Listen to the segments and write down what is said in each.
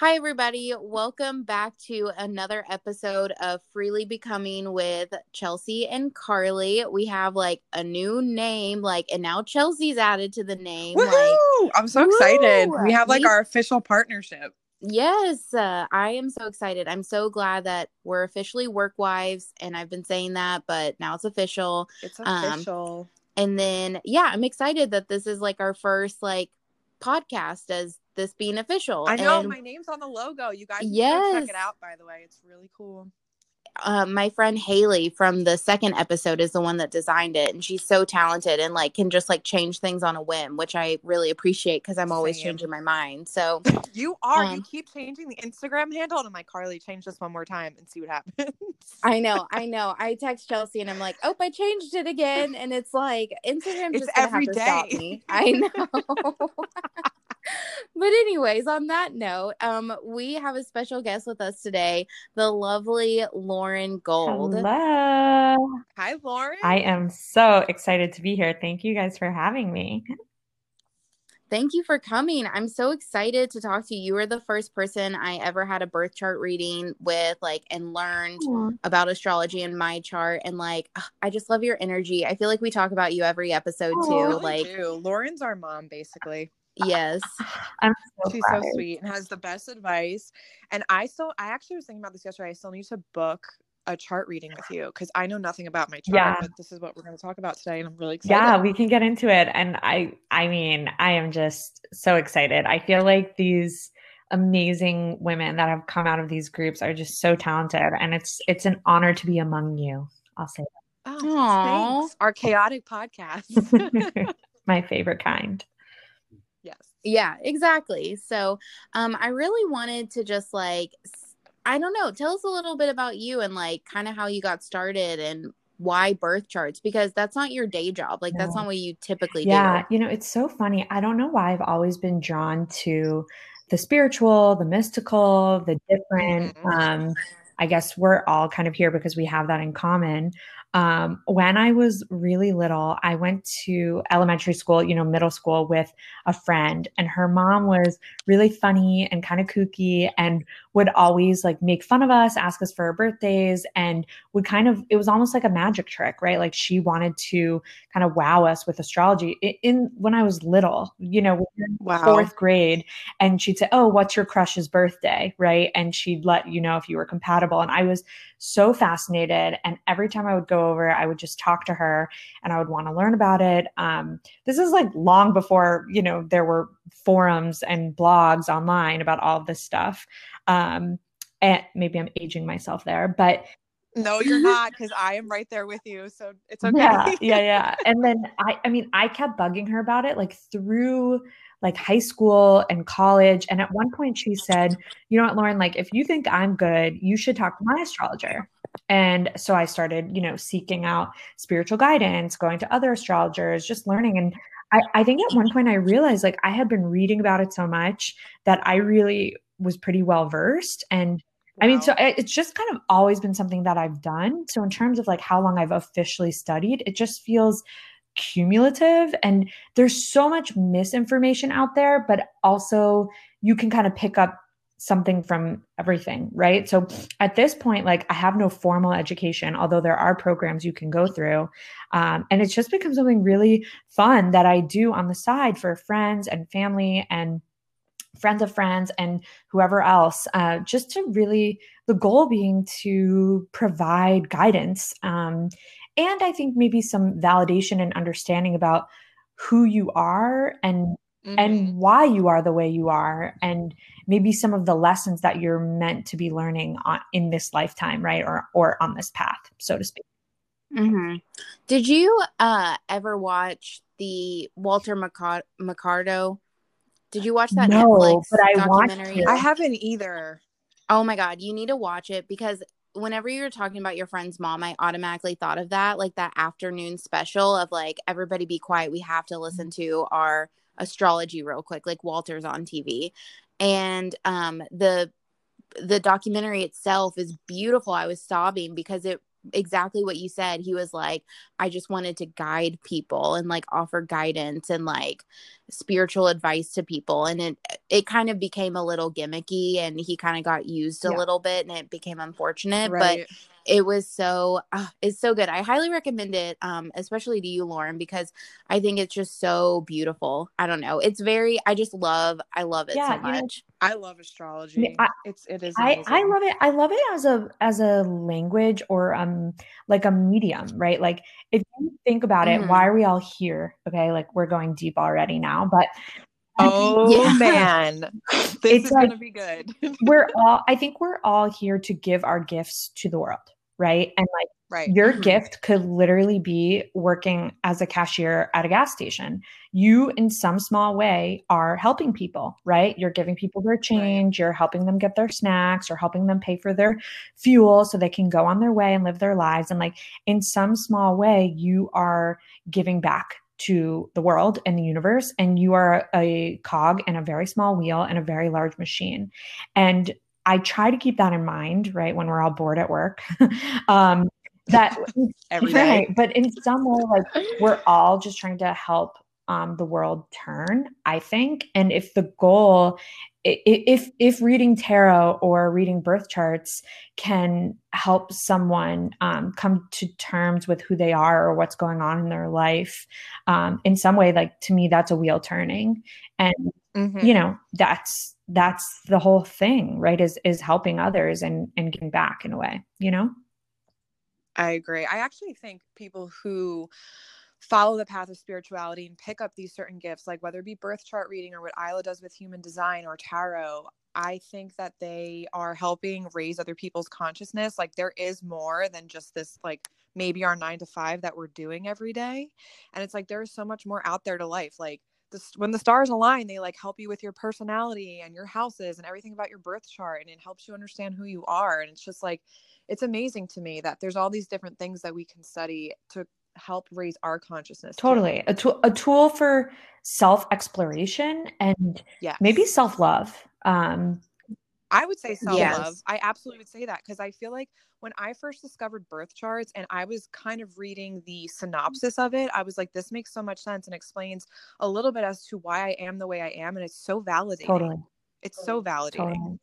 Hi, everybody. Welcome back to another episode of Freely Becoming with Chelsea and Carly. We have like a new name, like, and now Chelsea's added to the name. Like, I'm so excited. Woo! We have like our official partnership. yes, uh, I am so excited. I'm so glad that we're officially work wives, and I've been saying that, but now it's official. It's Um, official. And then, yeah, I'm excited that this is like our first like podcast as this being official. I know And- my name's on the logo. You guys, yes. Check it out. By the way, it's really cool. Uh, my friend Haley from the second episode is the one that designed it, and she's so talented and like can just like change things on a whim, which I really appreciate because I'm always Same. changing my mind. So You are. you Um, keep changing the Instagram handle, and I'm like, Carly, change this one more time and see what happens. I know, I know. I text Chelsea and I'm like, "Oh, I changed it again," and it's like Instagram's It's just every have to stop me. I know. but anyways, on that note, um, we have a special guest with us today, the lovely Lauren Gold. Hello. Hi, Lauren. I am so excited to be here. Thank you guys for having me. Thank you for coming. I'm so excited to talk to you. You were the first person I ever had a birth chart reading with, like, and learned about astrology in my chart. And, like, I just love your energy. I feel like we talk about you every episode, Aw. too. really Like, do. Lauren's our mom, basically. Yes. I'm so She's proud. so sweet and has the best advice. And I still, I actually was thinking about this yesterday. I still need to book a chart reading with you because I know nothing about my chart, Yeah. but this is what we're going to talk about today, and I'm really excited. Yeah, we can get into it. And I I mean, I am just so excited. I feel like these amazing women that have come out of these groups are just so talented and it's it's an honor to be among you. I'll say Oh, thanks. Our chaotic podcast. My favorite kind. Yeah, exactly. So, um, I really wanted to just, like, I don't know, tell us a little bit about you and, like, kind of how you got started and why birth charts because that's not your day job. Like, that's not what you typically Yeah, do. you know, it's so funny. I don't know why I've always been drawn to the spiritual, the mystical, the different. Mhm. Um, I guess we're all kind of here because we have that in common. Um, when I was really little, I went to elementary school, you know, middle school with a friend, and her mom was really funny and kind of kooky and would always like make fun of us, ask us for our birthdays, and would kind of, it was almost like a magic trick, right? Like she wanted to kind of wow us with astrology in, in when I was little, you know, when you're in Wow. fourth grade, and she'd say, "Oh, what's your crush's birthday?" Right, and she'd let you know if you were compatible. And I was so fascinated, and every time I would go over, I would just talk to her, and I would want to learn about it. Um, this is like long before you know there were forums and blogs online about all this stuff. Um, and maybe I'm aging myself there, but No, you're not, because I am right there with you. So it's okay. yeah, yeah, yeah. And then I, I mean, I kept bugging her about it, like through like high school and college. And at one point, she said, "You know what, Lauren? Like, if you think I'm good, you should talk to my astrologer." And so I started, you know, seeking out spiritual guidance, going to other astrologers, just learning. And I, I think at one point I realized like I had been reading about it so much that I really was pretty well versed and I mean, so it's just kind of always been something that I've done. So in terms of like how long I've officially studied, it just feels cumulative and there's so much misinformation out there, but also you can kind of pick up something from everything, right? So at this point, like I have no formal education, although there are programs you can go through. Um, and it's just become something really fun that I do on the side for friends and family and friends of friends and whoever else, uh, just to really, the goal being to provide guidance. Um, and I think maybe some validation and understanding about who you are and Mhm. and why you are the way you are and maybe some of the lessons that you're meant to be learning on, in this lifetime right or or on this path so to speak hmm Did you uh ever watch the Walter Mercado? Mercado? Did you watch that No, Netflix but I watched documentary? it. I haven't either. Oh my god, you need to watch it because whenever you were talking about your friend's mom, I automatically thought of that, like that afternoon special of like everybody be quiet, we have to listen to our astrology real quick, like Walter's on TV. And um the the documentary itself is beautiful. I was sobbing because it exactly what you said. He was like, I just wanted to guide people and like offer guidance and like spiritual advice to people and it it kind of became a little gimmicky and he kind of got used a Yeah. little bit and it became unfortunate but Right. It was so uh, it's so good i highly recommend it um especially to you lauren because i think it's just so beautiful i don't know it's very i just love i love it Yeah, so you know, much I love astrology. I- it's it is. I, I love it. I love it as a as a language or um like a medium, right? Like if you think about it, Mhm. why are we all here? Okay, like we're going deep already now, but Oh Yeah. man, this It's is like- gonna be good. we're all I think we're all here to give our gifts to the world, right? And like right. your Mhm. gift could literally be working as a cashier at a gas station. You, in some small way, are helping people, right? You're giving people their change, you're helping them get their snacks, or helping them pay for their fuel so they can go on their way and live their lives. And like in some small way, you are giving back to the world and the universe, and you are a cog and a very small wheel in a very large machine. And I try to keep that in mind, right? When we're all bored at work. um, that Every day. right but in some way like we're all just trying to help um, the world turn i think and if the goal if if reading tarot or reading birth charts can help someone um, come to terms with who they are or what's going on in their life um, in some way like to me that's a wheel turning and Mhm. you know that's that's the whole thing right is is helping others and and giving back in a way you know I agree. I actually think people who follow the path of spirituality and pick up these certain gifts, like whether it be birth chart reading or what Isla does with human design or tarot, I think that they are helping raise other people's consciousness. Like there is more than just this, like maybe our nine to five that we're doing every day. And it's like there's so much more out there to life. Like this, when the stars align, they like help you with your personality and your houses and everything about your birth chart, and it helps you understand who you are. And it's just like it's amazing to me that there's all these different things that we can study to help raise our consciousness. too. totally a tool a tool for self exploration and Yeah. maybe self love um I would say self love. Yes. I absolutely would say that because I feel like when I first discovered birth charts and I was kind of reading the synopsis of it, I was like, this makes so much sense and explains a little bit as to why I am the way I am. And it's so validating. totally It's so validating. totally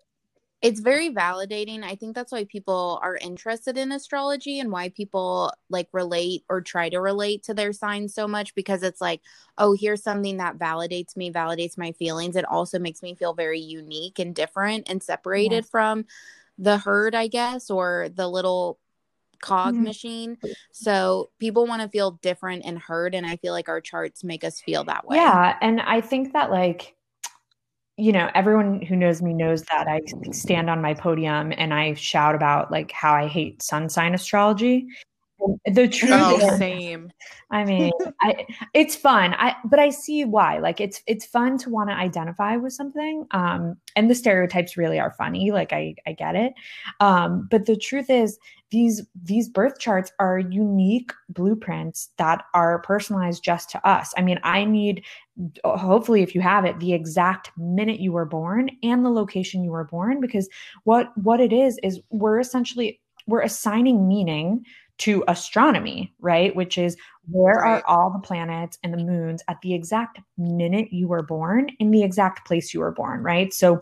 it's very validating i think that's why people are interested in astrology and why people like relate or try to relate to their signs so much because it's like oh here's something that validates me validates my feelings it also makes me feel very unique and different and separated from the herd i guess or the little cog Mhm. machine. So people want to feel different and heard and i feel like our charts make us feel that way. Yeah and i think that like you know everyone who knows me knows that i stand on my podium and i shout about like how i hate sun sign astrology the truth Oh, is, same. I mean, I it's fun. I but I see why. Like it's it's fun to want to identify with something. Um and the stereotypes really are funny. Like I I get it. Um but the truth is these these birth charts are unique blueprints that are personalized just to us. I mean, I need hopefully if you have it the exact minute you were born and the location you were born because what what it is is we're essentially we're assigning meaning to astronomy, right? Which is where are all the planets and the moons at the exact minute you were born in the exact place you were born, right? So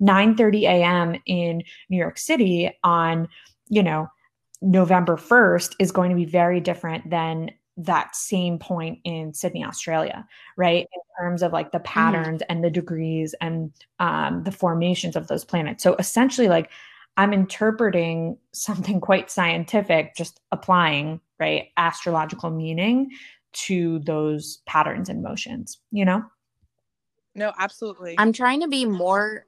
9:30 a.m. in New York City on, you know, November 1st is going to be very different than that same point in Sydney, Australia, right? In terms of like the patterns and the degrees and um, the formations of those planets. So essentially, like I'm interpreting something quite scientific, just applying right astrological meaning to those patterns and motions. You know? No, absolutely. I'm trying to be more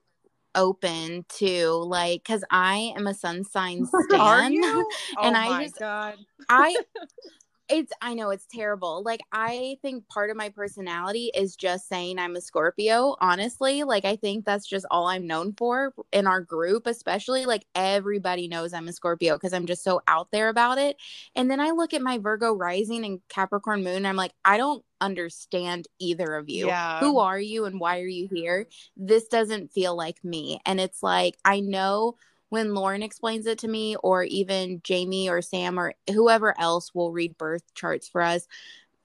open to like because I am a sun sign stan. Are you? And oh I my just- god. I it's I know it's terrible. Like I think part of my personality is just saying I'm a Scorpio, honestly. Like I think that's just all I'm known for in our group, especially like everybody knows I'm a Scorpio because I'm just so out there about it. And then I look at my Virgo rising and Capricorn moon and I'm like, I don't understand either of you. Yeah. Who are you and why are you here? This doesn't feel like me. And it's like I know when Lauren explains it to me, or even Jamie or Sam or whoever else will read birth charts for us,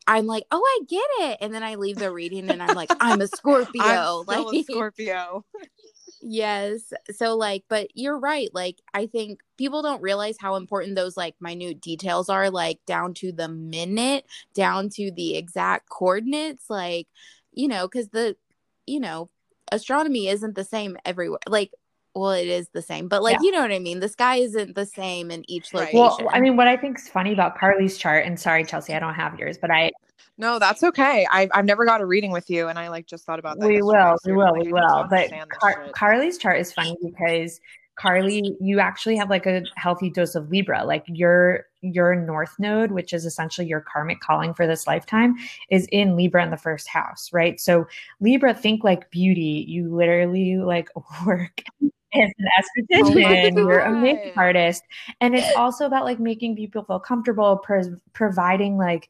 I'm like, oh, I get it. And then I leave the reading and I'm like, I'm a Scorpio. I'm like a Scorpio. Yes. So like, but you're right. Like I think people don't realize how important those like minute details are, like down to the minute, down to the exact coordinates, like, you know, because the you know, astronomy isn't the same everywhere. Like well, it is the same, but like Yeah. you know what I mean. The sky isn't the same in each Right. location. Well, I mean, what I think is funny about Carly's chart, and sorry, Chelsea, I don't have yours, but I No, that's okay. I've I've never got a reading with you, and I like just thought about that. we will, we will, we will. But Car- Carly's chart is funny because Carly, you actually have like a healthy dose of Libra. Like your your North Node, which is essentially your karmic calling for this lifetime, is in Libra in the first house, right? So Libra, think like beauty. You literally like work as an Oh. You're a makeup artist, and it's also about like making people feel comfortable, pres providing like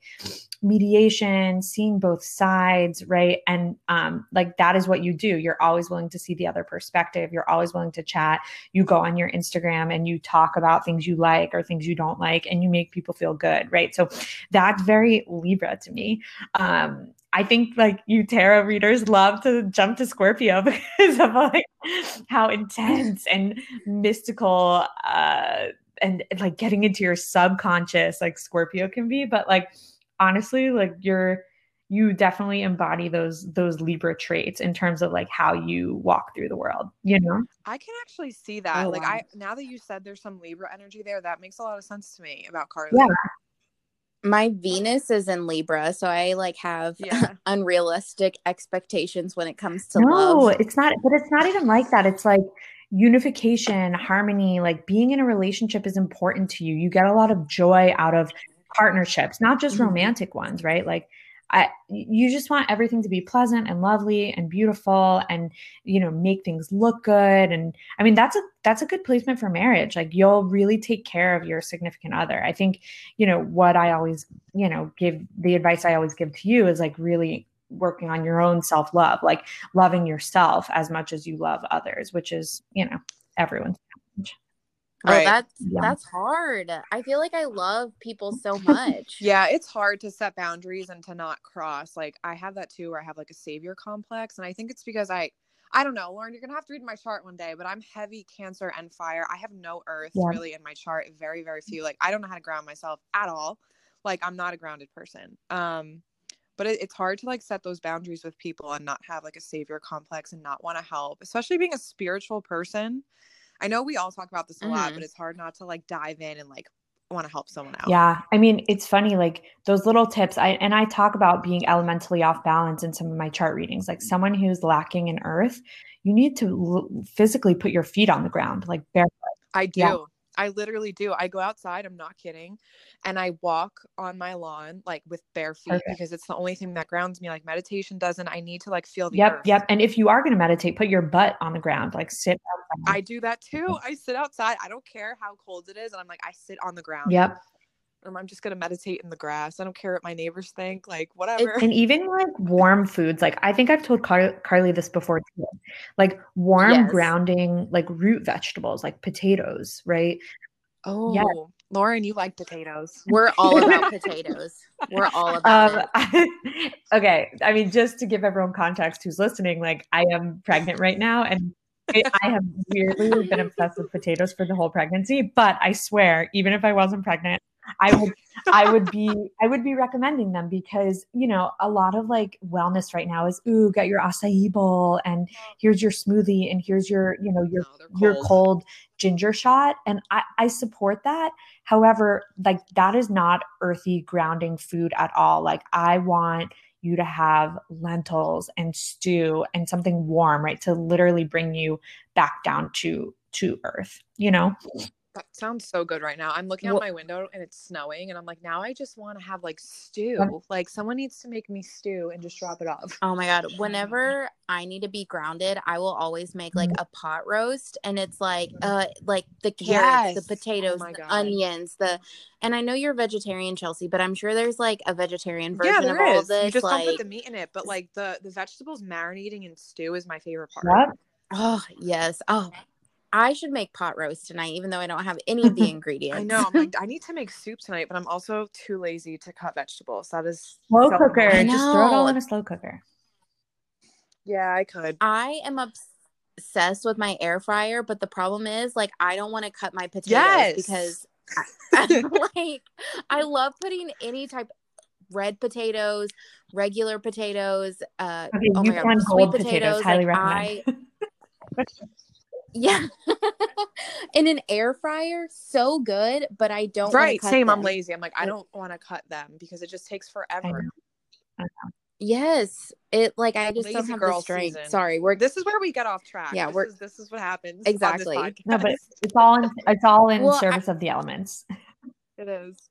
mediation, seeing both sides, right? And um, like that is what you do. You're always willing to see the other perspective. You're always willing to chat. You go on your Instagram and you talk about things you like or things you don't like, and you make people feel good, right? So that's very Libra to me. Um, I think like you tarot readers love to jump to Scorpio because of like how intense and mystical uh and like getting into your subconscious like Scorpio can be but like honestly like you're you definitely embody those those Libra traits in terms of like how you walk through the world you know I can actually see that. Oh, like wow. I now that you said there's some Libra energy there, that makes a lot of sense to me about Carly. Yeah. My Venus is in Libra, so I like have Yeah. unrealistic expectations when it comes to love. no love. it's not but it's not even like that it's like unification harmony like being in a relationship is important to you you get a lot of joy out of partnerships not just Mhm. romantic ones right like I, you just want everything to be pleasant and lovely and beautiful and you know make things look good. And i mean that's a that's a good placement for marriage. Like you'll really take care of your significant other. I think you know what i always you know give the advice i always give to you is like really working on your own self love like loving yourself as much as you love others which is you know everyone's challenge. Oh, that's Yeah. that's hard. I feel like I love people so much. Yeah, it's hard to set boundaries and to not cross. Like I have that too where I have like a savior complex. And I think it's because I I don't know, Lauren, you're gonna have to read my chart one day, but I'm heavy cancer and fire. I have no earth Yeah. really in my chart. Very, very few. Like I don't know how to ground myself at all. Like I'm not a grounded person. Um but it, it's hard to like set those boundaries with people and not have like a savior complex and not want to help, especially being a spiritual person. I know we all talk about this a lot, Mhm. but it's hard not to like dive in and like want to help someone out. Yeah, I mean, it's funny like those little tips. I and I talk about being elementally off balance in some of my chart readings. Like someone who's lacking in earth, you need to l- physically put your feet on the ground, like barefoot. I do. Yeah. I literally do. I go outside, I'm not kidding, and I walk on my lawn like with bare feet Perfect. because it's the only thing that grounds me. Like meditation doesn't. I need to like feel the Yep, earth. yep. And if you are going to meditate, put your butt on the ground, like sit. outside. I do that too. I sit outside. I don't care how cold it is, and I'm like, I sit on the ground. Yep. Or I'm just gonna meditate in the grass. I don't care what my neighbors think. Like whatever. And even like warm foods, like I think I've told Car- Carly this before too. Like warm, Yes. grounding, like root vegetables, like potatoes, right? oh, yeah. Lauren, you like potatoes. We're all about potatoes. We're all about Um, it. okay. I mean, just to give everyone context who's listening, like I am pregnant right now and I I have weirdly been obsessed with potatoes for the whole pregnancy, but I swear, even if I wasn't pregnant, I would I would be I would be recommending them because you know a lot of like wellness right now is ooh get your acai bowl and here's your smoothie and here's your you know your your cold. cold ginger shot. And I, I support that. However like that is not earthy grounding food at all. Like i want you to have lentils and stew and something warm right to literally bring you back down to to earth you know sounds so good right now. I'm looking out my window and it's snowing, and I'm like, now I just want to have like stew. Like someone needs to make me stew and just drop it off. Oh my god! Whenever I need to be grounded, I will always make like Mm-hmm. a pot roast, and it's like uh like the carrots, Yes. the potatoes, Oh the onions, the. And I know you're vegetarian, Chelsea, but I'm sure there's like a vegetarian version yeah, of there all is. of this. You just like, don't put the meat in it, but like the the vegetables marinating in stew is my favorite part. Yep. oh yes, oh I should make pot roast tonight, even though I don't have any of the ingredients. I know. I'm like, I need to make soup tonight, but I'm also too lazy to cut vegetables. That is Slow cooker. Just throw it all in a slow cooker. Yeah, I could. I am obsessed with my air fryer, but the problem is, like, I don't want to cut my potatoes Yes. because, like, I love putting any type red potatoes, regular potatoes. Uh, Okay, oh my god, sweet potatoes. potatoes. Highly like, recommend. I, yeah, in an air fryer, so good, but I don't. Right. cut Same. I'm lazy. I'm like, I don't want to cut them because it just takes I forever. know. Yes, it like I just don't Lazy have the strength. season. Sorry, we're This is where we get off track. Yeah, this we're- is this is what happens. Exactly. On this No, but it's all in it's all in Well, I- service of the elements. it is.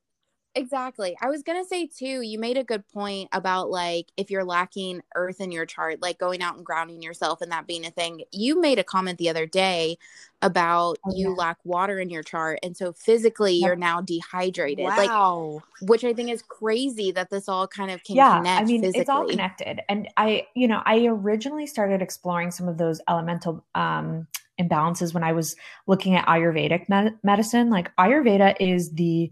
Exactly. I was going to say too, you made a good point about like if you're lacking earth in your chart, like going out and grounding yourself and that being a thing. You made a comment the other day about Oh, you yeah. lack water in your chart. And so physically Yep. you're now dehydrated. Like, Wow. which I think is crazy that this all kind of can yeah, connect I mean physically. it's all connected. And I, you know, I originally started exploring some of those elemental um imbalances when I was looking at Ayurvedic med- medicine. Like Ayurveda is the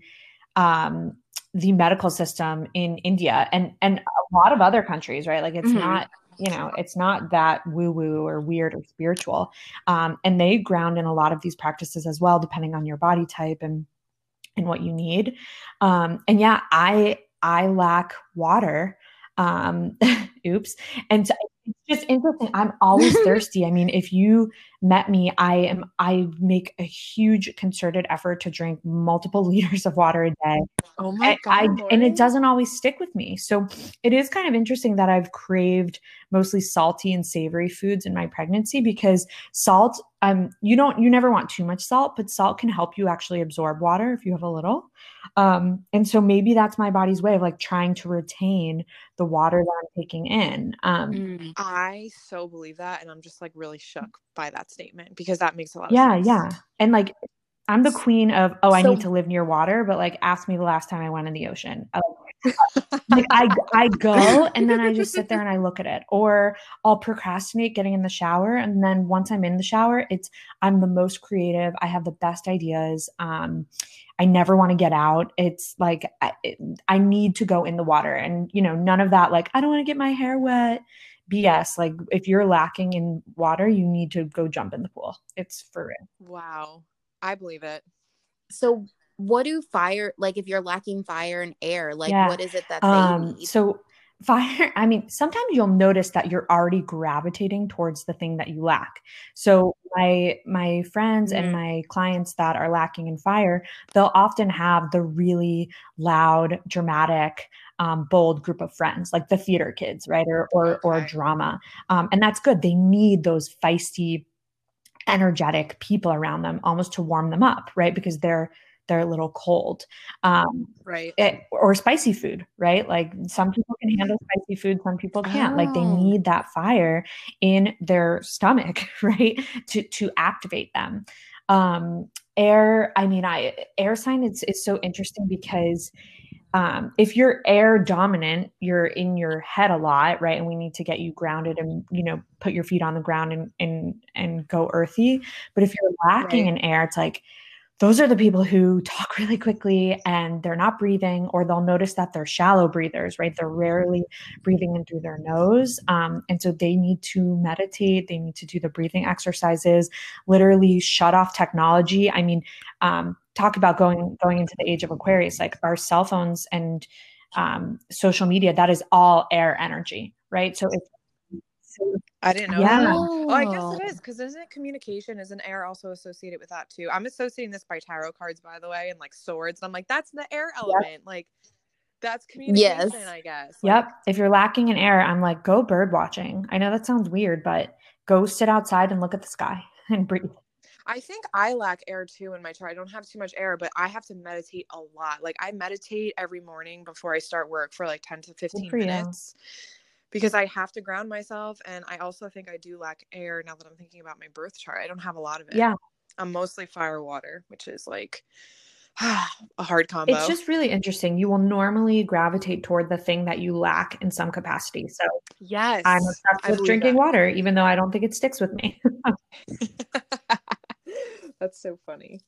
um the medical system in India and and a lot of other countries, right? Like it's Mhm. not you know it's not that woo woo or weird or spiritual. Um, and they ground in a lot of these practices as well depending on your body type and and what you need. Um, and yeah i i lack water. Um, oops. And so it's just interesting. I'm always thirsty. I mean if you met me i am i make a huge concerted effort to drink multiple liters of water a day Oh my and god. I and it doesn't always stick with me. So it is kind of interesting that I've craved mostly salty and savory foods in my pregnancy because salt um you don't you never want too much salt, but salt can help you actually absorb water if you have a little. Um and so maybe that's my body's way of like trying to retain the water that I'm taking in. Um Mm. I so believe that, and I'm just like really shook by that statement because that makes a lot of yeah, sense. yeah. And like I'm the queen of oh I So- need to live near water, but like ask me the last time I went in the ocean. I, like I I go and then I just sit there and I look at it or I'll procrastinate getting in the shower and then once I'm in the shower it's I'm the most creative I have the best ideas um I never want to get out it's like I, it, I need to go in the water and you know none of that like I don't want to get my hair wet BS like if you're lacking in water you need to go jump in the pool it's for real Wow. I believe it. So, what do fire like if you're lacking fire and air? Like, Yeah. what is it that they Um, need? so fire, I mean, sometimes you'll notice that you're already gravitating towards the thing that you lack. So my my friends Mhm. and my clients that are lacking in fire, they'll often have the really loud, dramatic, um, bold group of friends, like the theater kids, right? Or or, or drama. Um, and that's good. They need those feisty, energetic people around them almost to warm them up, right? Because they're they're a little cold. Um, Right. it, or spicy food, right? Like some people can handle spicy food, some people can't. Like they Oh. need that fire in their stomach, right? To to activate them. Um air, I mean, I air sign is is so interesting because um, if you're air dominant, you're in your head a lot, right? And we need to get you grounded and you know put your feet on the ground and and and go earthy. But if you're lacking Right. in air, it's like those are the people who talk really quickly and they're not breathing, or they'll notice that they're shallow breathers, right? They're rarely breathing in through their nose. Um, and so they need to meditate, they need to do the breathing exercises, literally shut off technology. I mean, um, talk about going going into the age of Aquarius, like our cell phones and um, social media, that is all air energy, right? So it's I didn't know Yeah. Oh, I guess it is because isn't communication isn't air also associated with that too? I'm associating this by tarot cards, by the way, and like swords. I'm like, that's the air element. Like, that's communication, Yes. I guess. Yep. Like, If you're lacking in air, I'm like, go bird watching. I know that sounds weird, but go sit outside and look at the sky and breathe. I think I lack air too in my chart. I don't have too much air, but I have to meditate a lot. Like I meditate every morning before I start work for like 10 to 15 minutes. you. Minutes because I have to ground myself. And I also think I do lack air now that I'm thinking about my birth chart. I don't have a lot of it. Yeah. I'm mostly fire water, which is like a hard combo. It's just really interesting. You will normally gravitate toward the thing that you lack in some capacity. So yes. I'm obsessed with drinking that. water, even though I don't think it sticks with me. That's so funny.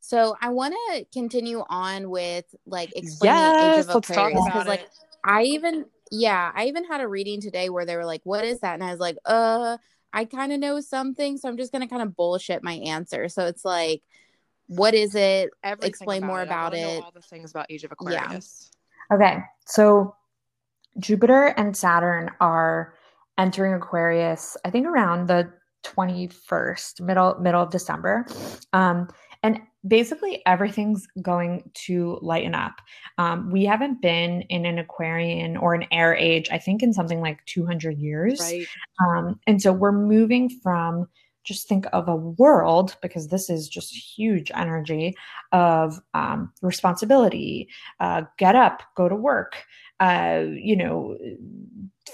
So I want to continue on with like explaining yes, Age of Aquarius because like I even yeah I even had a reading today where they were like what is that? And I was like uh I kind of know something so I'm just gonna kind of bullshit my answer. So it's like what is it? Everything explain about more it. about it. all the things about Age of Aquarius. Yeah. okay so Jupiter and Saturn are entering Aquarius I think around the 21st middle middle of December. Um and basically everything's going to lighten up. Um, we haven't been in an Aquarian or an air age, I think, in something like 200 years. Right. Um, and so we're moving from just think of a world because this is just huge energy of um, responsibility uh, get up go to work uh, you know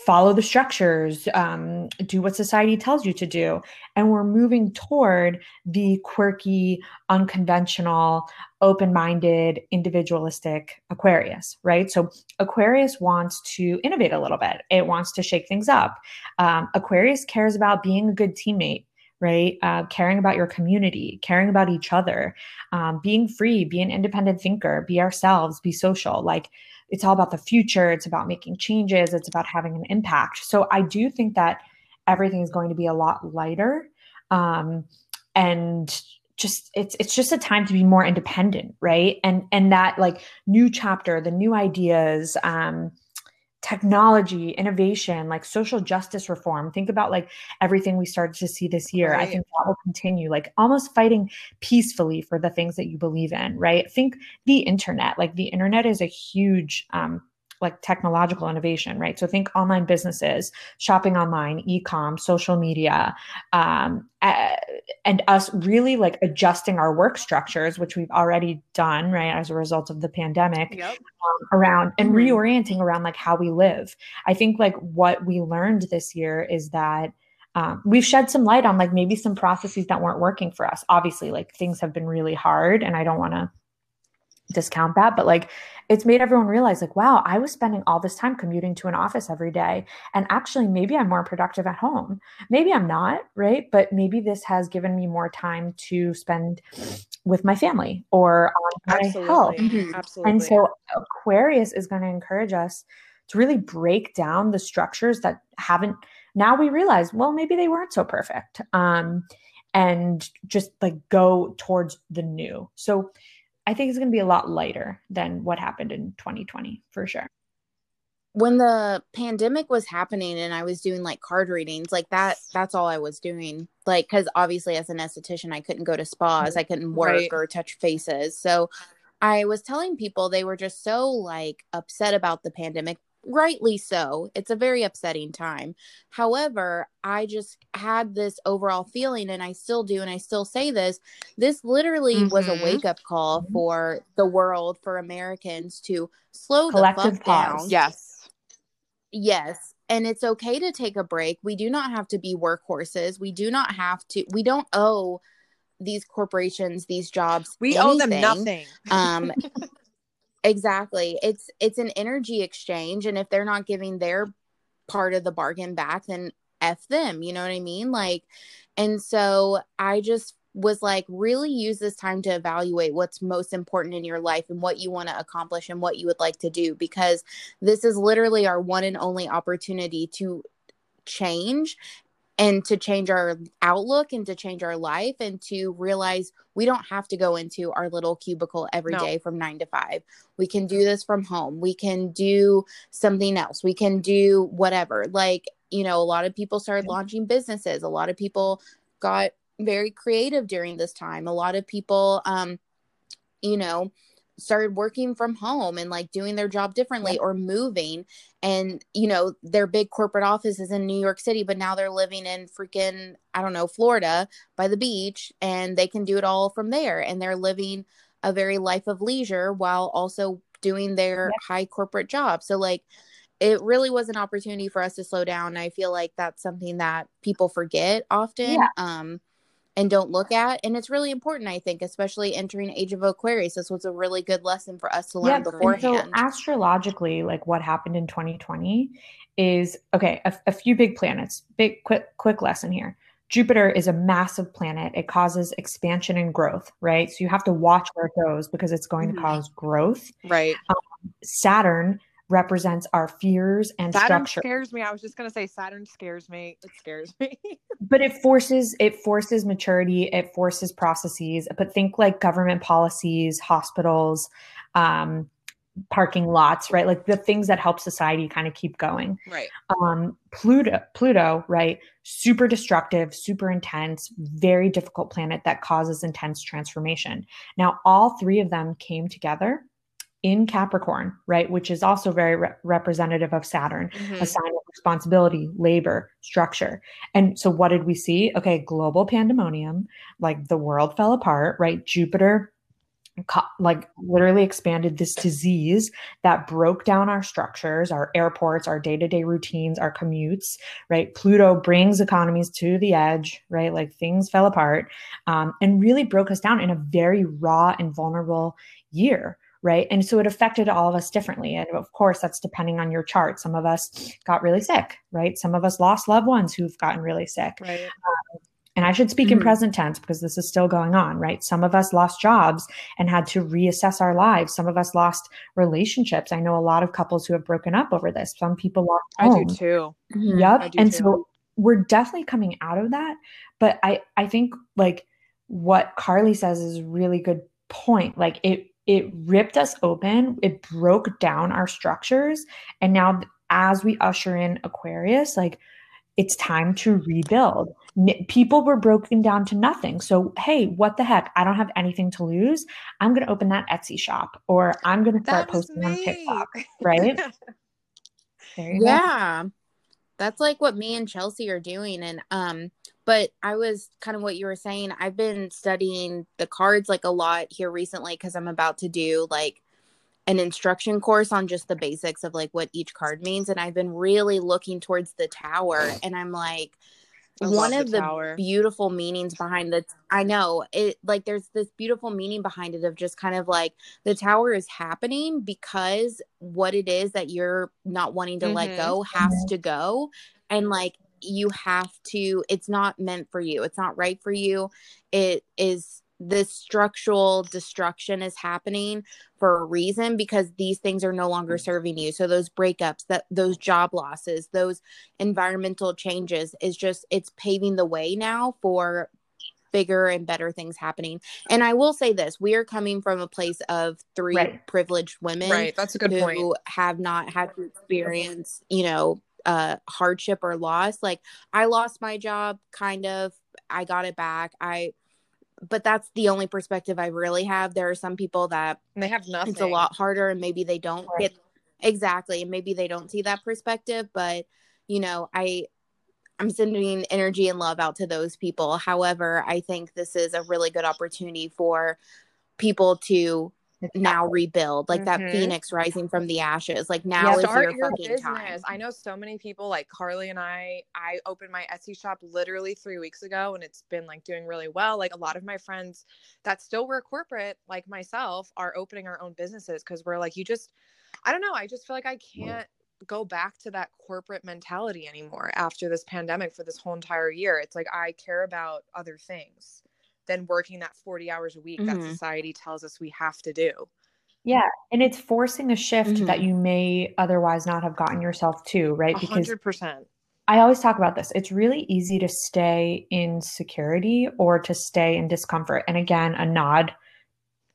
follow the structures, um, do what society tells you to do. And we're moving toward the quirky, unconventional, open minded, individualistic Aquarius, right? So Aquarius wants to innovate a little bit, it wants to shake things up. Um, Aquarius cares about being a good teammate right? Uh, caring about your community, caring about each other, um, being free, be an independent thinker, be ourselves, be social. Like it's all about the future it's about making changes it's about having an impact so i do think that everything is going to be a lot lighter um, and just it's it's just a time to be more independent right and and that like new chapter the new ideas um technology, innovation, like social justice reform. Think about like everything we started to see this year. Right. I think that will continue, like almost fighting peacefully for the things that you believe in, right? Think the internet, like the internet is a huge um, like technological innovation, right? So think online businesses, shopping online, e-com, social media, um, and us really like adjusting our work structures, which we've already done, right, as a result of the pandemic, yep. um, around and mm-hmm. reorienting around like how we live. I think like what we learned this year is that. Um, we've shed some light on like maybe some processes that weren't working for us. Obviously, like things have been really hard, and I don't want to discount that, but like it's made everyone realize like wow i was spending all this time commuting to an office every day and actually maybe i'm more productive at home maybe i'm not right but maybe this has given me more time to spend with my family or on my Absolutely. health mm-hmm. Absolutely. and so aquarius is going to encourage us to really break down the structures that haven't now we realize well maybe they weren't so perfect um and just like go towards the new so I think it's going to be a lot lighter than what happened in 2020 for sure. When the pandemic was happening and I was doing like card readings, like that, that's all I was doing. Like, because obviously, as an esthetician, I couldn't go to spas, I couldn't work right. or touch faces. So I was telling people they were just so like upset about the pandemic rightly so. It's a very upsetting time. However, I just had this overall feeling, and I still do, and I still say this this literally mm-hmm. was a mm-hmm. wake up call mm-hmm. for the world, for Americans to slow Collective the fuck pause. down. Yes. Yes. And it's okay to take a break. We do not have to be workhorses. We do not have to, we don't owe these corporations these jobs. We anything. owe them nothing. Um, Exactly. It's it's an energy exchange and if they're not giving their part of the bargain back then F them, you know what I mean? Like and so I just was like really use this time to evaluate what's most important in your life and what you want to accomplish and what you would like to do because this is literally our one and only opportunity to change and to change our outlook and to change our life and to realize we don't have to go into our little cubicle every no. day from nine to five. We can do this from home. We can do something else. We can do whatever. Like, you know, a lot of people started launching businesses. A lot of people got very creative during this time. A lot of people, um, you know, started working from home and like doing their job differently yeah. or moving and you know their big corporate office is in New York City but now they're living in freaking I don't know Florida by the beach and they can do it all from there and they're living a very life of leisure while also doing their yeah. high corporate job so like it really was an opportunity for us to slow down I feel like that's something that people forget often yeah. um and don't look at. And it's really important, I think, especially entering Age of Aquarius. This was a really good lesson for us to learn yeah, beforehand. So astrologically, like what happened in 2020 is okay, a, a few big planets. Big quick quick lesson here. Jupiter is a massive planet. It causes expansion and growth, right? So you have to watch where it goes because it's going Mhm. to cause growth. Right. Saturn represents our fears and Saturn structure. scares me. I was just gonna say Saturn scares me. It scares me. but it forces it forces maturity it forces processes but think like government policies hospitals um parking lots right like the things that help society kind of keep going right. um pluto pluto right super destructive super intense very difficult planet that causes intense transformation now all three of them came together in capricorn right which is also very re- representative of saturn Mhm. a sign of responsibility, labor, structure. And so, what did we see? Okay, global pandemonium, like the world fell apart, right? Jupiter, like literally expanded this disease that broke down our structures, our airports, our day to day routines, our commutes, right? Pluto brings economies to the edge, right? Like things fell apart um, and really broke us down in a very raw and vulnerable year right? And so it affected all of us differently. And of course, that's depending on your chart. Some of us got really sick, right? Some of us lost loved ones who've gotten really sick. Right. And I should speak in Mhm. present tense because this is still going on, right? Some of us lost jobs and had to reassess our lives. Some of us lost relationships. I know a lot of couples who have broken up over this. Some people lost I do homes. too. Mhm. Yep. Do And too. so we're definitely coming out of that. But I, I think like what Carly says is a really good point. Like it, it ripped us open. It broke down our structures. And now as we usher in Aquarius, like it's time to rebuild. People were broken down to nothing. So, hey, what the heck? I don't have anything to lose. I'm going to open that Etsy shop or I'm going to start posting on. TikTok, right? You go. Yeah. That's like what me and Chelsea are doing. And um, but I was kind of what you were saying. I've been studying the cards like a lot here recently because I'm about to do like an instruction course on just the basics of like what each card means. And I've been really looking towards the tower and I'm like I one of the the beautiful meanings behind the I know it like there's this beautiful meaning behind it of just kind of like the tower is happening because what it is that you're not wanting to let Mhm. go has to go and like you have to it's not meant for you it's not right for you it is this structural destruction is happening for a reason because these things are no longer serving you so those breakups that those job losses those environmental changes is just it's paving the way now for bigger and better things happening and i will say this we are coming from a place of three Right. privileged women Right. That's a good who point. have not had to experience, you know, uh hardship or loss. Like I lost my job kind of, I got it back. I but that's the only perspective I really have. There are some people that they have nothing. it's a lot harder and maybe they don't Right. get exactly and maybe they don't see that perspective, but you know, I I'm sending energy and love out to those people. However, I think this is a really good opportunity for people to now rebuild like that Mhm. phoenix rising from the ashes like now is Start your, your fucking business. time I know so many people like Carly and I. I opened my Etsy shop literally three weeks ago, and it's been like doing really well. Like a lot of my friends that still work corporate, like myself, are opening our own businesses because we're like, you just, I don't know. I just feel like I can't go back to that corporate mentality anymore after this pandemic for this whole entire year. It's like I care about other things than working that 40 hours a week that Mhm. society tells us we have to do. Yeah, and it's forcing a shift that Mhm. you may otherwise not have gotten yourself to, right? Because hundred percent. I always talk about this. It's really easy to stay in security or to stay in discomfort. And again, a nod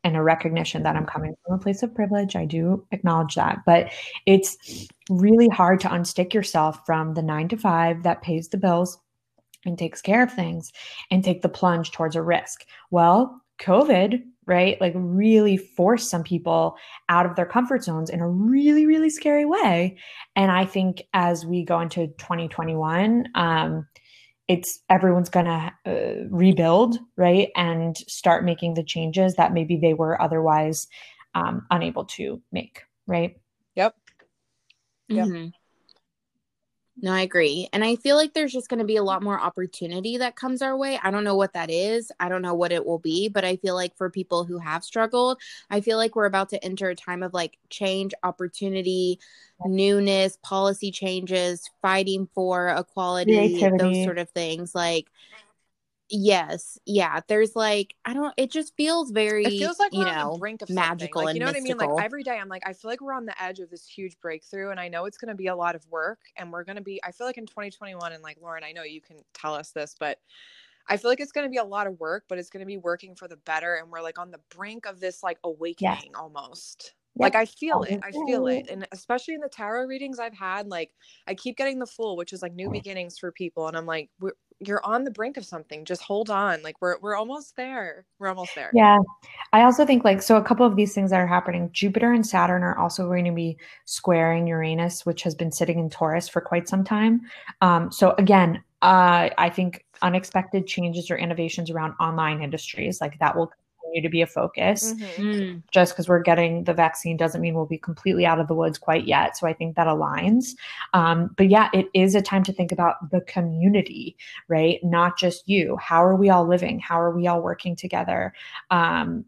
and a recognition that I'm coming from a place of privilege. I do acknowledge that. But it's really hard to unstick yourself from the nine to five that pays the bills and takes care of things and take the plunge towards a risk. Well, COVID, right, like really forced some people out of their comfort zones in a really, really scary way. And I think as we go into 2021, um, it's everyone's gonna uh, rebuild, right, and start making the changes that maybe they were otherwise um, unable to make, right? Yep. Yep. Mhm. No, I agree. And I feel like there's just going to be a lot more opportunity that comes our way. I don't know what that is. I don't know what it will be, but I feel like for people who have struggled, I feel like we're about to enter a time of like change, opportunity, newness, policy changes, fighting for equality, Creativity. those sort of things. Like, Yes, yeah. There's like I don't. It just feels very. It feels like you know brink of magical like, you know what I mean. Like every day, I'm like I feel like we're on the edge of this huge breakthrough, and I know it's going to be a lot of work, and we're going to be. I feel like in 2021, and like Lauren, I know you can tell us this, but I feel like it's going to be a lot of work, but it's going to be working for the better, and we're like on the brink of this like awakening yes. almost. Like I feel oh, it. I feel it. And especially in the tarot readings I've had, like I keep getting the fool, which is like new mm. beginnings for people. And I'm like, you're on the brink of something. Just hold on. Like we're we're almost there. We're almost there. Yeah. I also think like so a couple of these things that are happening. Jupiter and Saturn are also going to be squaring Uranus, which has been sitting in Taurus for quite some time. Um, so again, uh, I think unexpected changes or innovations around online industries like that will continue to be a focus. Mm-hmm. Mm. Just because we're getting the vaccine doesn't mean we'll be completely out of the woods quite yet. So I think that aligns. Um, but yeah, it is a time to think about the community, right? Not just you. How are we all living? How are we all working together? Um,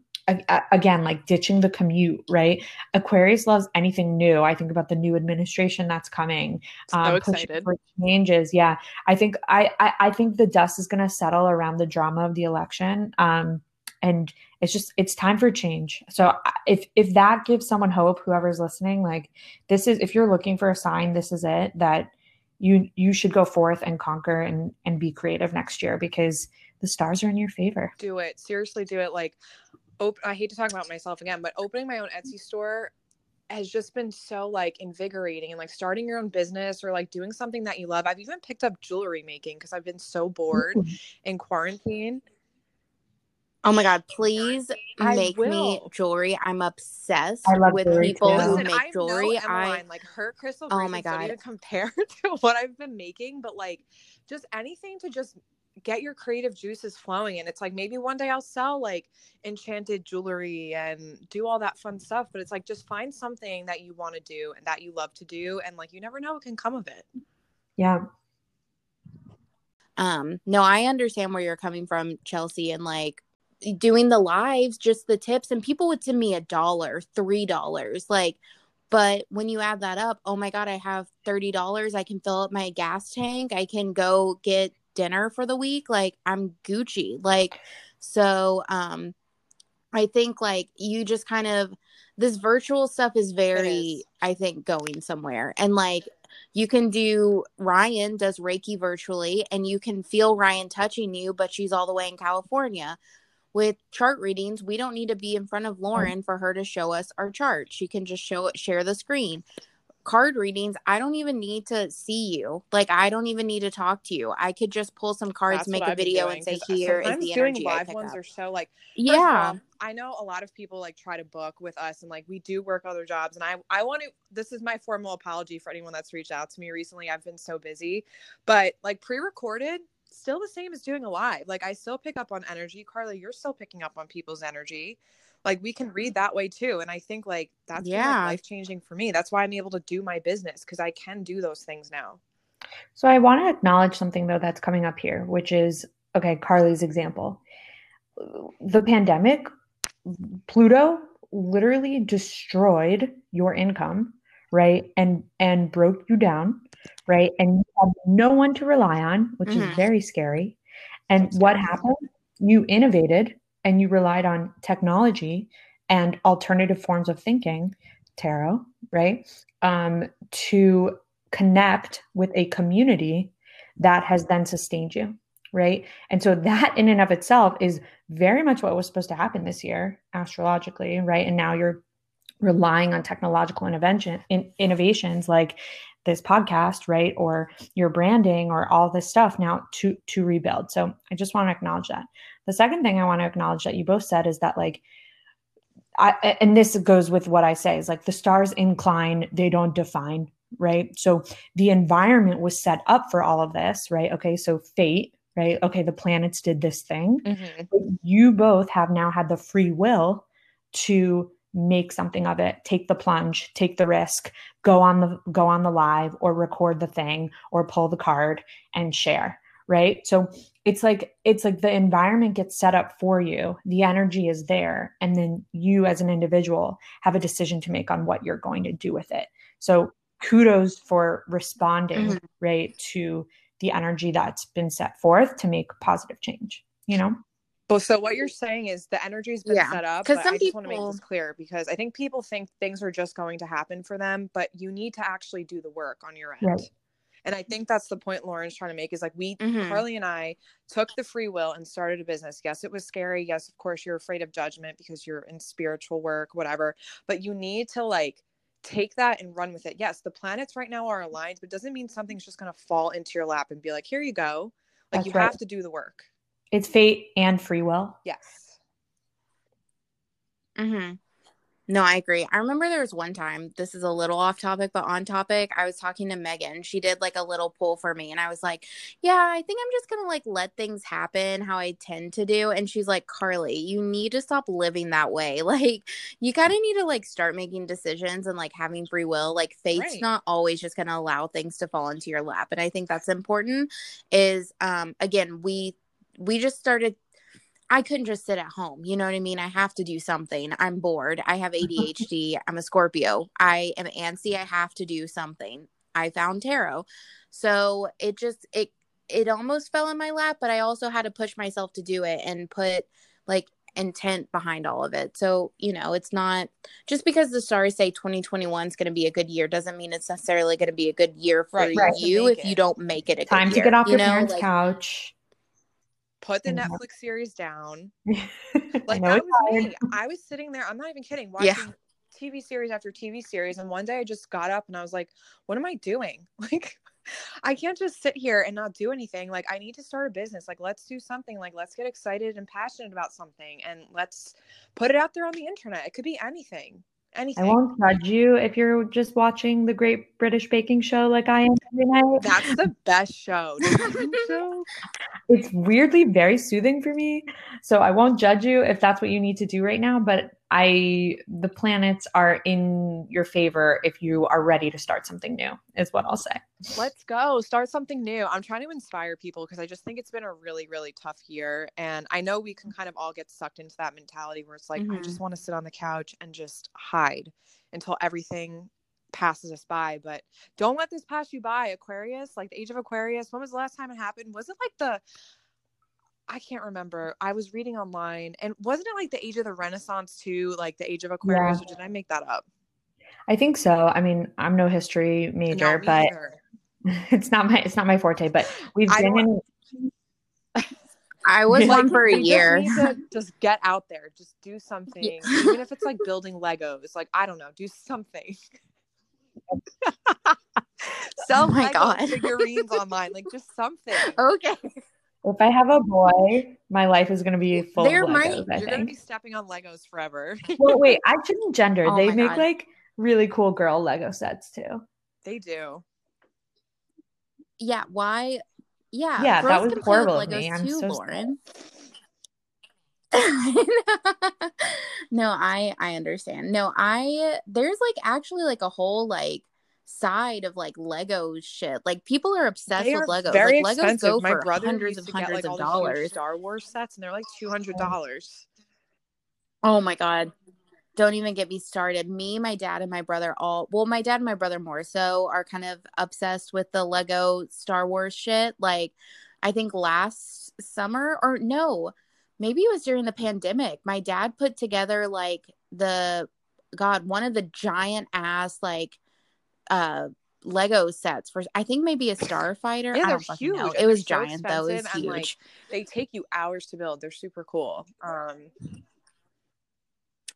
again like ditching the commute right aquarius loves anything new i think about the new administration that's coming um, so excited for changes yeah i think I, I i think the dust is going to settle around the drama of the election um and it's just it's time for change so if if that gives someone hope whoever's listening like this is if you're looking for a sign this is it that you you should go forth and conquer and and be creative next year because the stars are in your favor do it seriously do it like op- i hate to talk about myself again but opening my own etsy store has just been so like invigorating and like starting your own business or like doing something that you love. I've even picked up jewelry making because I've been so bored in quarantine. Oh my god, please I make will. me jewelry. I'm obsessed with people too. who Listen, make jewelry. I like her crystal. Oh my god, don't compare to what I've been making, but like just anything to just get your creative juices flowing. And it's like maybe one day I'll sell like enchanted jewelry and do all that fun stuff. But it's like just find something that you want to do and that you love to do, and like you never know what can come of it. Yeah. Um, no, I understand where you're coming from, Chelsea, and like doing the lives, just the tips, and people would send me a dollar, three dollars, like. But when you add that up, oh my God, I have $30. I can fill up my gas tank. I can go get dinner for the week. Like, I'm Gucci. Like, so, um, I think like you just kind of, this virtual stuff is very, is. I think, going somewhere. And like, you can do Ryan does Reiki virtually and you can feel Ryan touching you, but she's all the way in California with chart readings, we don't need to be in front of oh. Lauren for her to show us our chart. She can just show it, share the screen. Card readings, I don't even need to see you. Like I don't even need to talk to you. I could just pull some cards, That's make a video, and say, "Here is the doing energy." Live ones up. are so like, yeah. All, I know a lot of people like try to book with us, and like we do work other jobs. And I, I want to. This is my formal apology for anyone that's reached out to me recently. I've been so busy, but like pre-recorded, still the same as doing a live. Like I still pick up on energy. Carli, you're still picking up on people's energy. Like we can read that way too. And I think like that's yeah. like life changing for me. That's why I'm able to do my business because I can do those things now. So I want to acknowledge something though that's coming up here, which is okay, Carli's example. The pandemic, Pluto literally destroyed your income, right? And and broke you down right? And no one to rely on, which mm-hmm. is very scary. And That's what happened? You innovated and you relied on technology and alternative forms of thinking, tarot, right? Um, to connect with a community that has then sustained you, right? And so that in and of itself is very much what was supposed to happen this year astrologically, right? And now you're relying on technological intervention in, innovations like this podcast right or your branding or all this stuff now to to rebuild so i just want to acknowledge that the second thing i want to acknowledge that you both said is that like I, and this goes with what I say is like the stars incline, they don't define, right? So the environment was set up for all of this, right? Okay, so fate, right? Okay, the planets did this thing. Mm-hmm. You both have now had the free will to make something of it take the plunge take the risk go on the go on the live or record the thing or pull the card and share right? So it's like it's like the environment gets set up for you the energy is there and then you as an individual have a decision to make on what you're going to do with it. So kudos for responding mm-hmm. right to the energy that's been set forth to make positive change you know well, so what you're saying is the energy's been yeah. set up. Because some I just people... want to make this clear because I think people think things are just going to happen for them, but you need to actually do the work on your end. Right. And I think that's the point Lauren's trying to make is like we mm-hmm. Carly and I took the free will and started a business. Yes, it was scary. Yes, of course you're afraid of judgment because you're in spiritual work, whatever. But you need to like take that and run with it. Yes, the planets right now are aligned, but it doesn't mean something's just going to fall into your lap and be like, "Here you go." Like that's you right. have to do the work. It's fate and free will. Yes. Mm-hmm. No, I agree. I remember there was one time, this is a little off topic, but on topic. I was talking to Megan. She did like a little poll for me, and I was like, Yeah, I think I'm just gonna like let things happen how I tend to do. And she's like, Carli, you need to stop living that way. Like, you kind of need to like start making decisions and like having free will. Like, fate's right. not always just gonna allow things to fall into your lap. And I think that's important. Is um, again, we we just started I couldn't just sit at home. You know what I mean? I have to do something. I'm bored. I have ADHD. I'm a Scorpio. I am antsy. I have to do something. I found tarot. So it just it it almost fell in my lap, but I also had to push myself to do it and put like intent behind all of it. So, you know, it's not just because the stars say 2021 is going to be a good year doesn't mean it's necessarily going to be a good year for right, you if it. you don't make it a time to year, get off you your know? parents' like, couch put the Netflix series down. like that was me. I was sitting there, I'm not even kidding, watching yeah. TV series after TV series. And one day I just got up and I was like, what am I doing? Like, I can't just sit here and not do anything. Like, I need to start a business. Like, let's do something. Like, let's get excited and passionate about something and let's put it out there on the internet. It could be anything anything. I won't judge you if you're just watching the Great British Baking Show like I am every night. That's the best show. it's weirdly very soothing for me. So I won't judge you if that's what you need to do right now, but I the planets are in your favor if you are ready to start something new, is what I'll say. Let's go. Start something new. I'm trying to inspire people because I just think it's been a really, really tough year. And I know we can kind of all get sucked into that mentality where it's like, mm-hmm. I just mm-hmm. want to sit on the couch and just hide until everything passes us by. But don't let this pass you by, Aquarius. Like the age of Aquarius. When was the last time it happened? Was it like the I can't remember. I was reading online, and wasn't it like the age of the Renaissance too, like the age of Aquarius? Yeah. Or did I make that up? I think so. I mean, I'm no history major, no, but it's not my it's not my forte. But we've I been in. I was like, for a year. Just, just, get out there. Just do something, yeah. even if it's like building Legos. Like I don't know, do something. Oh Sell oh my Lego god figurines online, like just something. Okay. If I have a boy, my life is going to be full there of Legos. Might, I you're going to be stepping on Legos forever. well, wait, I shouldn't gender. Oh they make God. like really cool girl Lego sets too. They do. Yeah. Why? Yeah. Yeah, that was horrible of me. I'm too, so Lauren. no, I I understand. No, I there's like actually like a whole like side of like Lego shit. Like people are obsessed they with Legos. Very like, Legos expensive. go My for brother hundreds of hundreds get, like, of dollars. Star Wars sets, and they're like two hundred oh. dollars. Oh my god! Don't even get me started. Me, my dad, and my brother all well, my dad and my brother more so are kind of obsessed with the Lego Star Wars shit. Like, I think last summer or no, maybe it was during the pandemic. My dad put together like the God, one of the giant ass like uh Lego sets for I think maybe a starfighter. Yeah, they're huge. Know. It was so giant though. It was huge. Like, they take you hours to build. They're super cool. Um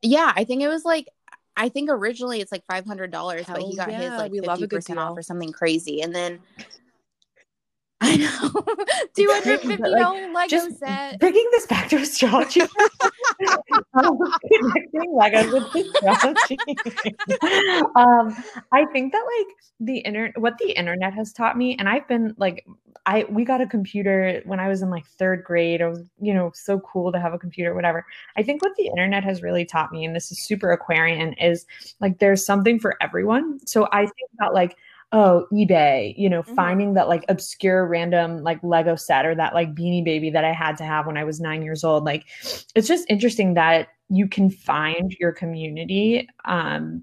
Yeah, I think it was like I think originally it's like five hundred dollars, but he got yeah, his like fifty percent off or something crazy, and then I know. Two hundred fifty dollar Lego just set. Bringing this back to astrology. connecting Legos with astrology. um, I think that like the internet, what the internet has taught me, and I've been like, I we got a computer when I was in like third grade. It was, you know, so cool to have a computer, whatever. I think what the internet has really taught me, and this is super Aquarian, is like there's something for everyone. So I think about like oh ebay you know mm-hmm. finding that like obscure random like lego set or that like beanie baby that i had to have when i was nine years old like it's just interesting that you can find your community um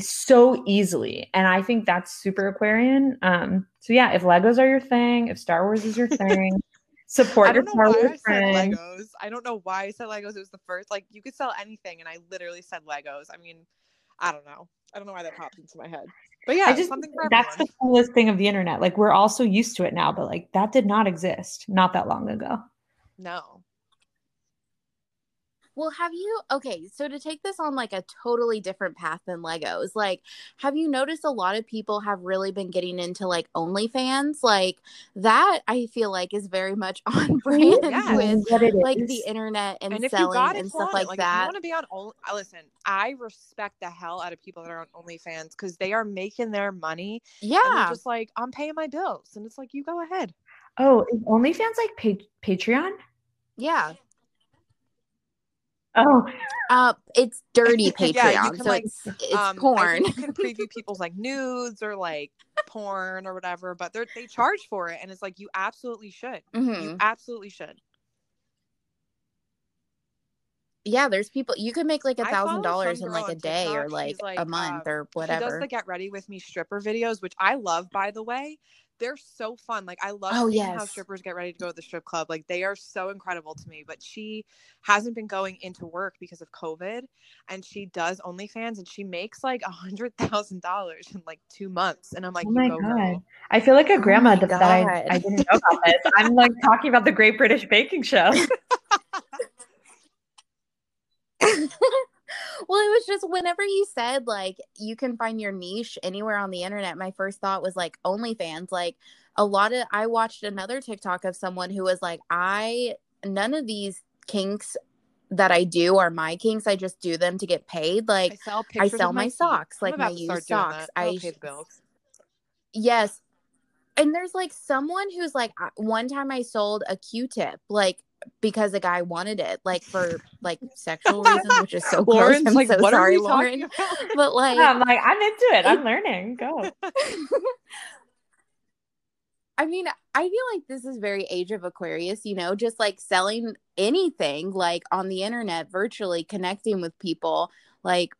so easily and i think that's super aquarian um so yeah if legos are your thing if star wars is your thing support I don't your know why I said friend. Legos. I don't know why I said Legos. It was the first. Like you could sell anything, and I literally said Legos. I mean, I don't know. I don't know why that popped into my head. But yeah, I just that's the coolest thing of the internet. Like we're all so used to it now, but like that did not exist not that long ago. No. Well, have you okay, so to take this on like a totally different path than Legos, like have you noticed a lot of people have really been getting into like OnlyFans? Like that I feel like is very much on brand Yes. with like is. the internet and, And if you selling got it, and stuff flaunt like it. Like if you that. want to be on only uh, listen, I respect the hell out of people that are on OnlyFans because they are making their money and Yeah. just like, I'm paying my bills. And it's like, you go ahead. Oh, is OnlyFans like pa- Patreon? Yeah. Oh, Uh it's dirty Patreon. Yeah, you can, so like, it's it's um, porn. you can preview people's like nudes or like porn or whatever, but they're they charge for it. And it's like you absolutely should. You Mhm. absolutely should. Yeah, there's people you could make like a thousand dollars in like a day or like, like, a month um, or She does whatever. the get ready with me stripper videos, which I love by the way. They're so fun. Like I love Oh, seeing how strippers get ready to go to the strip club. Like they are so incredible to me. But she hasn't been going into work because of COVID and she does OnlyFans and she makes like a hundred thousand dollars in like two months. And I'm like, oh my go god! girl. I feel like a Oh grandma that, that I, I didn't know about this. I'm like talking about the Great British Baking Show. well, it was just whenever you said like you can find your niche anywhere on the internet, my first thought was like OnlyFans. Like a lot of I watched another TikTok of someone who was like, I none of these kinks that I do are my kinks. I just do them to get paid. Like I sell I sell my feet. socks, like my used socks. I pay bills. yes. And there's like someone who's like one time I sold a Q-tip like because a guy wanted it like for like sexual reasons, which is so gross. I'm like, so what sorry, Lauren. But like I'm like, I'm into it. I'm learning. Go. I mean, I feel like this is very age of Aquarius, you know, just like selling anything like on the internet, virtually connecting with people, like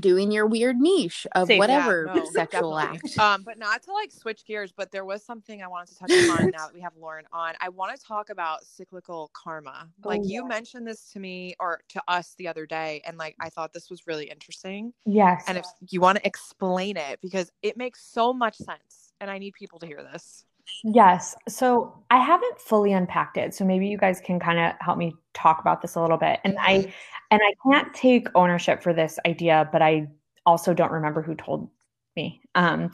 doing your weird niche of Safe. Yeah, whatever no, sexual definitely. act. Um, but not to like switch gears, but there was something I wanted to touch upon now that we have Lauren on. I want to talk about cyclical karma. Like Oh, you yeah. mentioned this to me or to us the other day, and like I thought this was really interesting. Yes. And if you want to explain it, because it makes so much sense, and I need people to hear this. Yes. So I haven't fully unpacked it. So maybe you guys can kind of help me talk about this a little bit. And I and I can't take ownership for this idea, but I also don't remember who told me. Um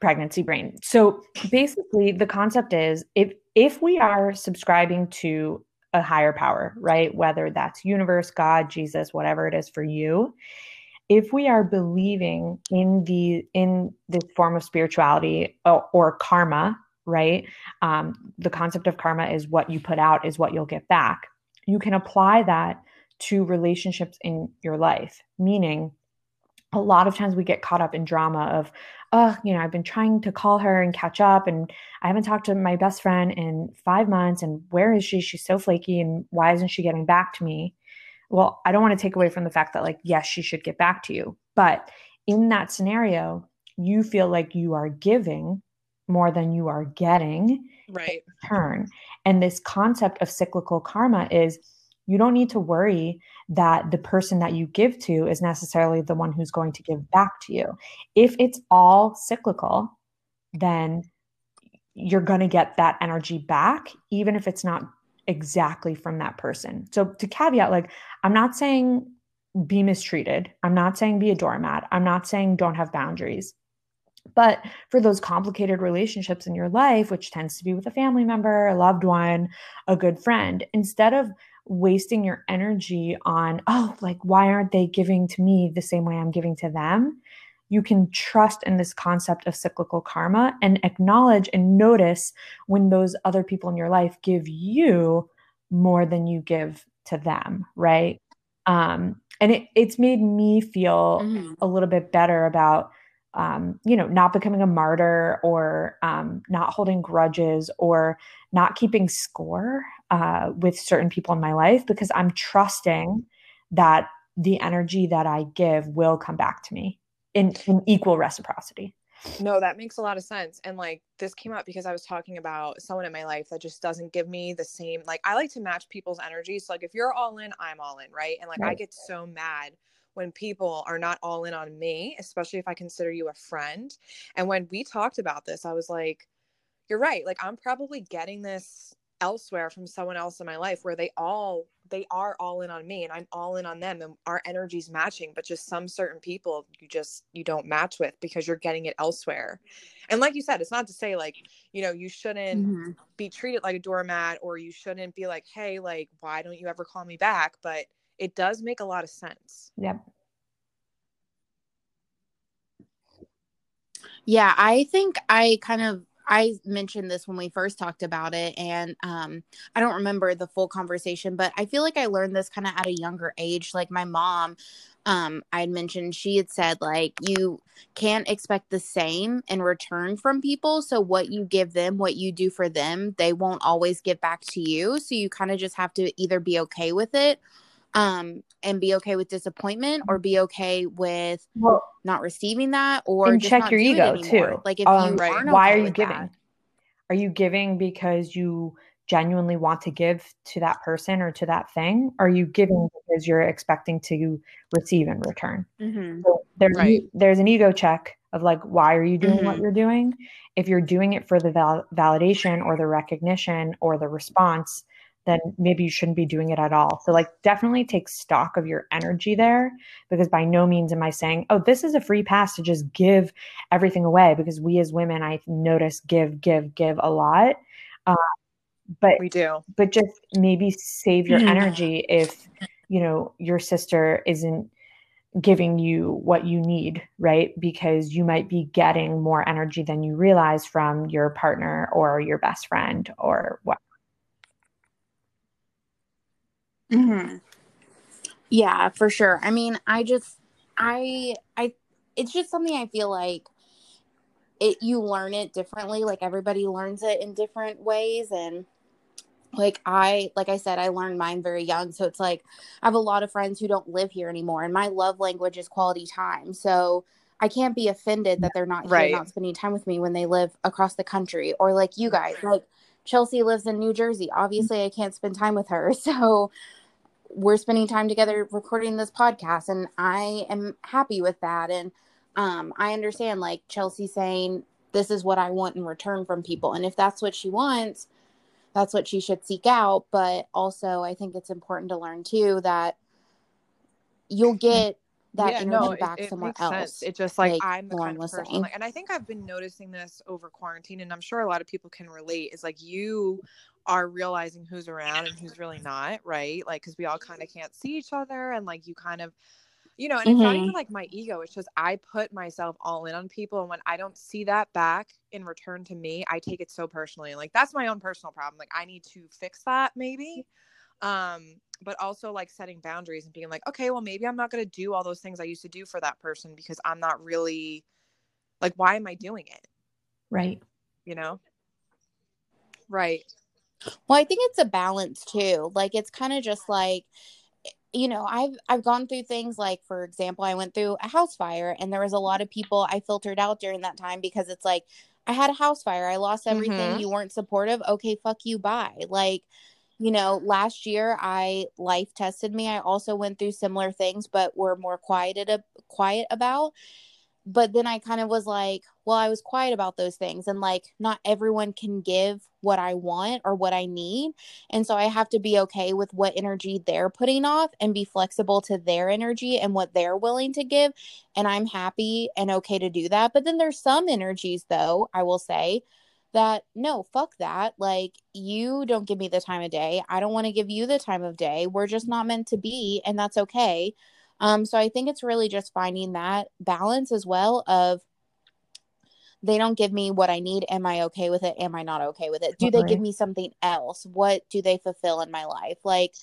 pregnancy brain. So basically the concept is if if we are subscribing to a higher power, right? Whether that's universe, God, Jesus, whatever it is for you, if we are believing in the in this form of spirituality or, or karma right? Um, the concept of karma is what you put out is what you'll get back. You can apply that to relationships in your life meaning a lot of times we get caught up in drama of oh you know i've been trying to call her and catch up and i haven't talked to my best friend in five months and where is she? She's so flaky and why isn't she getting back to me? Well i don't want to take away from the fact that like yes she should get back to you but in that scenario you feel like you are giving more than you are getting Right. turn. And this concept of cyclical karma is you don't need to worry that the person that you give to is necessarily the one who's going to give back to you. If it's all cyclical, then you're going to get that energy back, even if it's not exactly from that person. So, to caveat, like, I'm not saying be mistreated, I'm not saying be a doormat, I'm not saying don't have boundaries. But for those complicated relationships in your life, which tends to be with a family member, a loved one, a good friend, instead of wasting your energy on, oh, like, why aren't they giving to me the same way I'm giving to them? you can trust in this concept of cyclical karma and acknowledge and notice when those other people in your life give you more than you give to them, right? Um, and it, it's made me feel mm-hmm. a little bit better about um, you know not becoming a martyr or um, not holding grudges or not keeping score uh, with certain people in my life because i'm trusting that the energy that i give will come back to me in, in equal reciprocity no, that makes a lot of sense. And like this came up because I was talking about someone in my life that just doesn't give me the same like I like to match people's energies. So like if you're all in, I'm all in, right? And like right. I get so mad when people are not all in on me, especially if I consider you a friend. And when we talked about this, I was like, you're right. Like I'm probably getting this elsewhere from someone else in my life where they all they are all in on me and I'm all in on them and our energy's matching but just some certain people you just you don't match with because you're getting it elsewhere. And like you said it's not to say like you know you shouldn't mm-hmm. be treated like a doormat or you shouldn't be like hey like why don't you ever call me back but it does make a lot of sense. Yep. Yeah, I think I kind of I mentioned this when we first talked about it, and um, I don't remember the full conversation, but I feel like I learned this kind of at a younger age. Like my mom, um, I had mentioned she had said like you can't expect the same in return from people. So what you give them, what you do for them, they won't always give back to you. So you kind of just have to either be okay with it um and be okay with disappointment or be okay with well, not receiving that or check your ego too like if um, you right. why okay are you giving that, are you giving because you genuinely want to give to that person or to that thing are you giving because you're expecting to receive in return mm-hmm. so there's right. there's an ego check of like why are you doing mm-hmm. what you're doing if you're doing it for the val- validation or the recognition or the response then maybe you shouldn't be doing it at all. So, like, definitely take stock of your energy there because by no means am I saying, oh, this is a free pass to just give everything away because we as women, I notice, give, give, give a lot. Uh, but we do. But just maybe save your mm-hmm. energy if, you know, your sister isn't giving you what you need, right? Because you might be getting more energy than you realize from your partner or your best friend or what Mm-hmm. Yeah, for sure. I mean, I just, I, I, it's just something I feel like it, you learn it differently. Like everybody learns it in different ways. And like I, like I said, I learned mine very young. So it's like I have a lot of friends who don't live here anymore. And my love language is quality time. So I can't be offended that they're not right. not spending time with me when they live across the country or like you guys, like Chelsea lives in New Jersey. Obviously, I can't spend time with her. So we're spending time together recording this podcast and I am happy with that and um I understand like Chelsea saying this is what I want in return from people and if that's what she wants that's what she should seek out but also I think it's important to learn too that you'll get that yeah, energy no, back it, somewhere else. Sense. It's just like, like I'm the kind of person, like, and I think I've been noticing this over quarantine, and I'm sure a lot of people can relate. Is like you are realizing who's around and who's really not, right? Like, because we all kind of can't see each other, and like you kind of, you know, and mm-hmm. it's not even like my ego. It's just I put myself all in on people, and when I don't see that back in return to me, I take it so personally. Like that's my own personal problem. Like I need to fix that maybe. Um, but also like setting boundaries and being like, okay, well maybe I'm not going to do all those things I used to do for that person because I'm not really like why am I doing it? Right. You know? Right. Well, I think it's a balance too. Like it's kind of just like you know, I've I've gone through things like for example, I went through a house fire and there was a lot of people I filtered out during that time because it's like I had a house fire. I lost everything. Mm-hmm. You weren't supportive. Okay, fuck you, bye. Like, you know, last year I life tested me. I also went through similar things, but were more quieted quiet about but then I kind of was like, well, I was quiet about those things. And like, not everyone can give what I want or what I need. And so I have to be okay with what energy they're putting off and be flexible to their energy and what they're willing to give. And I'm happy and okay to do that. But then there's some energies, though, I will say, that no, fuck that. Like, you don't give me the time of day. I don't want to give you the time of day. We're just not meant to be. And that's okay Um, so I think it's really just finding that balance as well of they don't give me what I need. Am I okay with it? Am I not okay with it? Do they give me something else? What do they fulfill in my life? Like,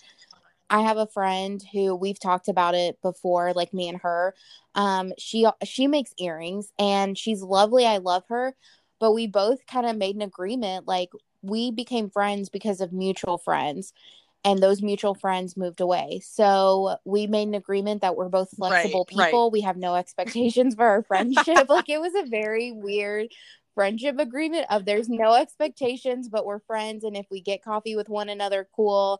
I have a friend who we've talked about it before, like me and her. Um, she she makes earrings and she's lovely. I love her, but we both kind of made an agreement. Like we became friends because of mutual friends, and those mutual friends moved away. So we made an agreement that we're both flexible right, people. Right. We have no expectations for our friendship. like it was a very weird friendship agreement of there's no expectations, but we're friends. And if we get coffee with one another, cool.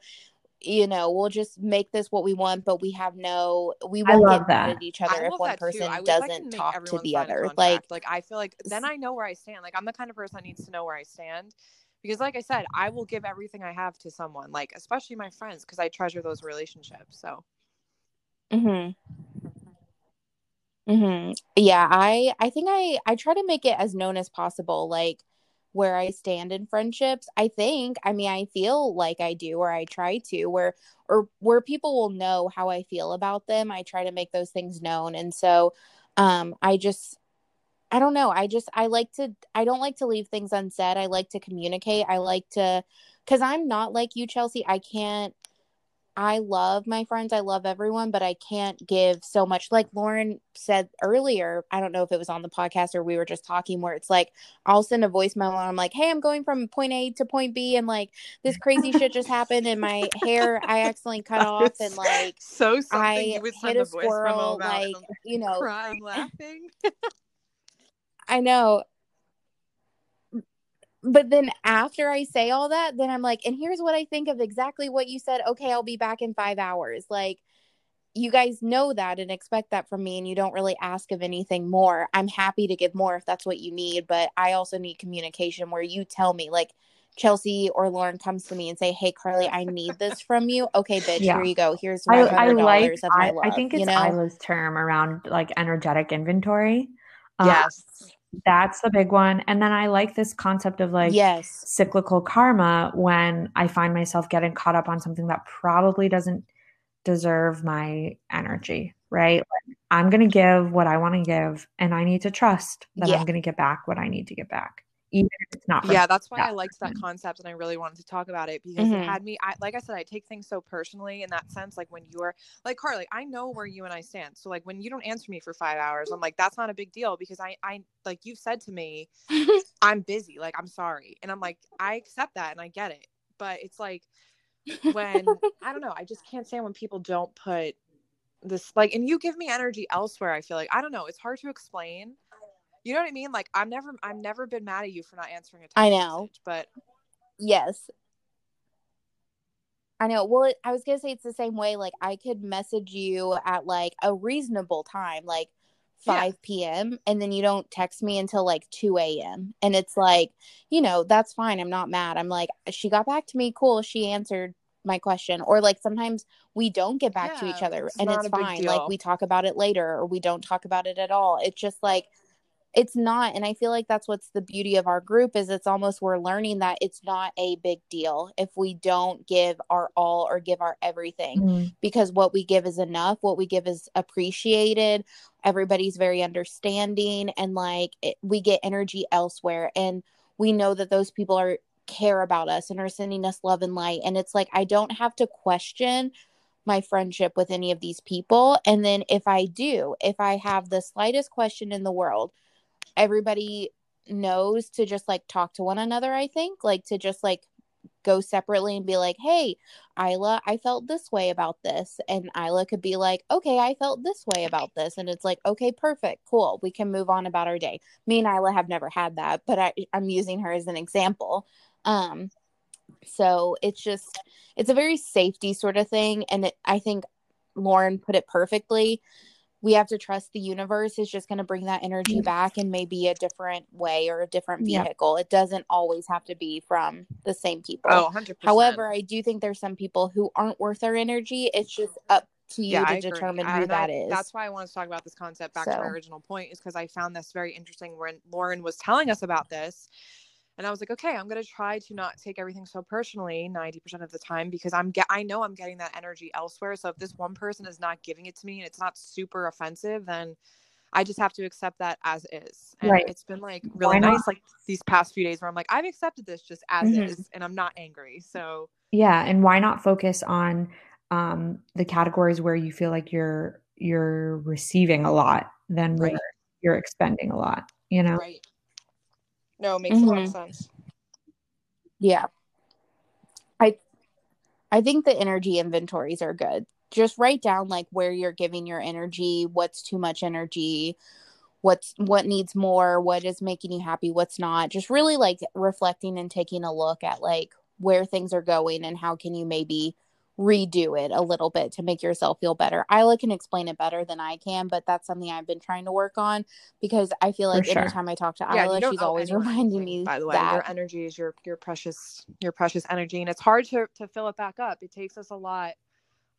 You know, we'll just make this what we want, but we have no, we won't get mad at each other if one person doesn't talk to the other. Like, like I feel like then I know where I stand. Like I'm the kind of person that needs to know where I stand because like i said i will give everything i have to someone like especially my friends because i treasure those relationships so. Mhm mhm yeah i i think i i try to make it as known as possible like where i stand in friendships i think i mean i feel like i do or i try to where or where people will know how i feel about them i try to make those things known and so um i just I don't know. I just I like to I don't like to leave things unsaid. I like to communicate. I like to cuz I'm not like you Chelsea. I can't I love my friends. I love everyone, but I can't give so much. Like Lauren said earlier, I don't know if it was on the podcast or we were just talking where it's like I'll send a voice memo and I'm like, hey, I'm going from point A to point B and like this crazy shit just happened and my hair I accidentally cut off and like so I hit a squirrel, like you know, crying, laughing. I know. But then after I say all that, then I'm like, and here's what I think of exactly what you said. Okay, I'll be back in five hours. Like, you guys know that and expect that from me, and you don't really ask of anything more. I'm happy to give more if that's what you need, but I also need communication where you tell me, like, Chelsea or Lauren comes to me and say, "Hey, Carli, I need this from you." Okay, bitch, yeah. here you go. Here's five hundred dollars of my I, love. I think it's you know? Isla's term around like energetic inventory. Um, yes. That's the big one. And then I like this concept of like yes. cyclical karma when I find myself getting caught up on something that probably doesn't deserve my energy, right? Like, I'm going to give what I want to give and I need to trust that yeah. I'm going to get back what I need to get back even if it's not. Yeah, that's why I liked that concept and I really wanted to talk about it because mm-hmm. it had me. I, like I said, I take things so personally in that sense. Like when you're like Carli, I know where you and I stand. So like when you don't answer me for five hours, I'm like, that's not a big deal because I, I like you've said to me, I'm busy. Like I'm sorry, and I'm like, I accept that and I get it. But it's like when I don't know, I just can't stand when people don't put this like, and you give me energy elsewhere. I feel like I don't know. It's hard to explain you know what I mean? Like I'm never I've never been mad at you for not answering a text I know. Message, but yes. I know. Well, it, I was going to say it's the same way like I could message you at like a reasonable time like 5 yeah. p.m. and then you don't text me until like 2 a.m. And it's like, you know, that's fine. I'm not mad. I'm like, she got back to me. Cool. She answered my question. Or like sometimes we don't get back yeah, to each other it's and it's fine. Like we talk about it later or we don't talk about it at all. It's just like it's not and i feel like that's what's the beauty of our group is it's almost we're learning that it's not a big deal if we don't give our all or give our everything mm-hmm. because what we give is enough what we give is appreciated everybody's very understanding and like it, we get energy elsewhere and we know that those people are care about us and are sending us love and light and it's like i don't have to question my friendship with any of these people and then if i do if i have the slightest question in the world everybody knows to just like talk to one another i think like to just like go separately and be like hey isla i felt this way about this and isla could be like okay i felt this way about this and it's like okay perfect cool we can move on about our day. Me and isla have never had that but I, i'm using her as an example. Um so it's just it's a very safety sort of thing and it, i think lauren put it perfectly we have to trust the universe is just going to bring that energy mm. back in maybe a different way or a different vehicle. It doesn't always have to be from the same people. Oh, 100%. However, I do think there's some people who aren't worth our energy. It's just mm-hmm. up to you yeah, to determine who that is. That's why I want to talk about this concept back so. to my original point is because I found this very interesting when Lauren was telling us about this and I was like, okay, I'm gonna try to not take everything so personally 90% of the time because I'm get I know I'm getting that energy elsewhere. So if this one person is not giving it to me and it's not super offensive, then I just have to accept that as is. And Right. it's been like really nice like these past few days where I'm like, I've accepted this just as Mhm. is and I'm not angry. So Yeah, and why not focus on um, the categories where you feel like you're you're receiving a lot than where Right. you're expending a lot, you know? right. No, it makes a lot of Mhm. sense. Yeah. I I think the energy inventories are good. Just write down like where you're giving your energy, what's too much energy, what's what needs more, what is making you happy, what's not. Just really like reflecting and taking a look at like where things are going and how can you maybe redo it a little bit to make yourself feel better. Isla can explain it better than I can, but that's something I've been trying to work on because I feel like sure. anytime I talk to Yeah, Isla, you she's always anyone reminding me by the way that your energy is your your precious your precious energy and it's hard to to fill it back up it takes us a lot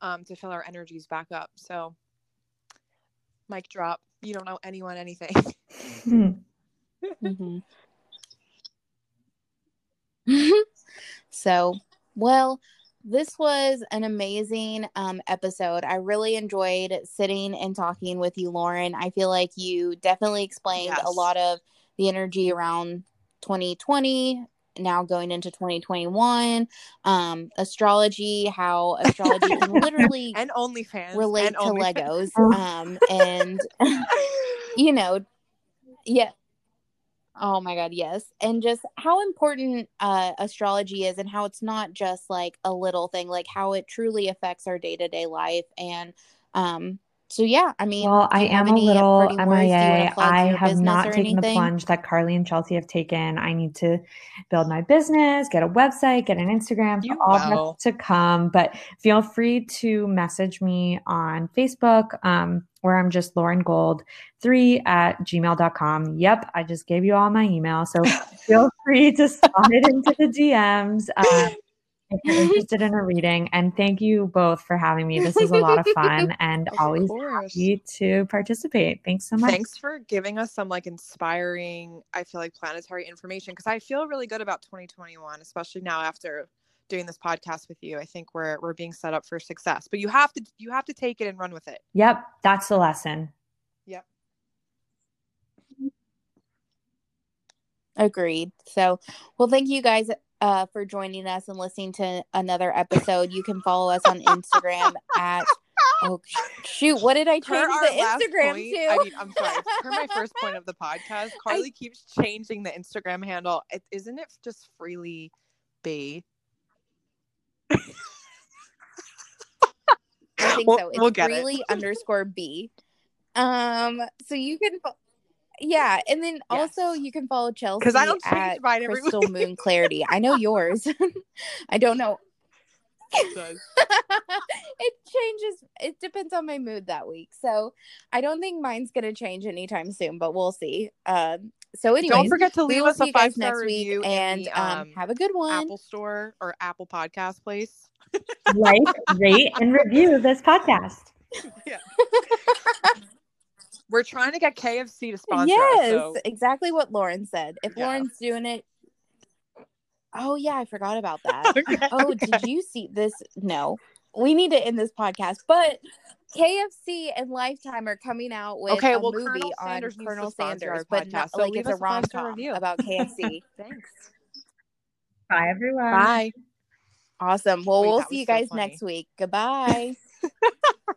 um to fill our energies back up so mic drop you don't know anyone anything Hmm. Mhm. so, well, this was an amazing um, episode. I really enjoyed sitting and talking with you, Lauren. I feel like you definitely explained a lot of the energy around 2020, now going into 2021, um, astrology, how astrology can literally and OnlyFans relate and to. Legos. Um, and you know, yeah. Oh my God, yes. And just how important uh, astrology is and how it's not just like a little thing, like how it truly affects our day to day life. And um, so, yeah, I mean, Well, I am a little parting words? Do you want MIA. I have not taken the plunge that Carli and Chelsea have taken. I need to build my business, get a website, get an Instagram, so all to come. But feel free to message me on Facebook, um, where I'm just Lauren Gold 3 at gmail.com. Yep, I just gave you all my email. So feel free to slide into the DMs. Um, if you're interested in a reading. And thank you both for having me. This is a lot of fun and Of always course. happy to participate. Thanks so much. Thanks for giving us some like inspiring, I feel like planetary information because I feel really good about 2021, especially now after doing this podcast with you. I think we're we're being set up for success. But you have to you have to take it and run with it. Yep, that's the lesson. Yep. Agreed. So, well, thank you guys uh, for joining us and listening to another episode. You can follow us on Instagram at oh shoot, what did I change the Instagram point- to? I mean, I'm sorry. For my first point of the podcast, Carli keeps changing the Instagram handle. It, isn't it just freely be? I think We'll- so. It's we'll get it. freely underscore B. Um, so you can, fo- yeah, and then also you can follow Chelsea Because I don't change at mine every Crystal week. Moon Clarity. I know yours. I don't know. It it changes. It depends on my mood that week. So I don't think mine's gonna change anytime soon, but we'll see. Um, so anyway, Don't forget to leave us a five star next review week, and the, um, um, have a good one. Apple Store or Apple Podcast place. Like, rate, and review this podcast. We're trying to get KFC to sponsor yes, us. So exactly what Lauren said. If Yeah. Lauren's doing it, oh yeah, I forgot about that. Okay, oh, okay. did you see this? No, we need to end this podcast, but. KFC and Lifetime are coming out with Okay, a well, movie Colonel on Sanders Colonel Sanders, but podcast, not, so like it's a us a rom com review. about KFC. Thanks. Bye, everyone. Bye. awesome. Well, Wait, we'll see you guys funny. next week. Goodbye.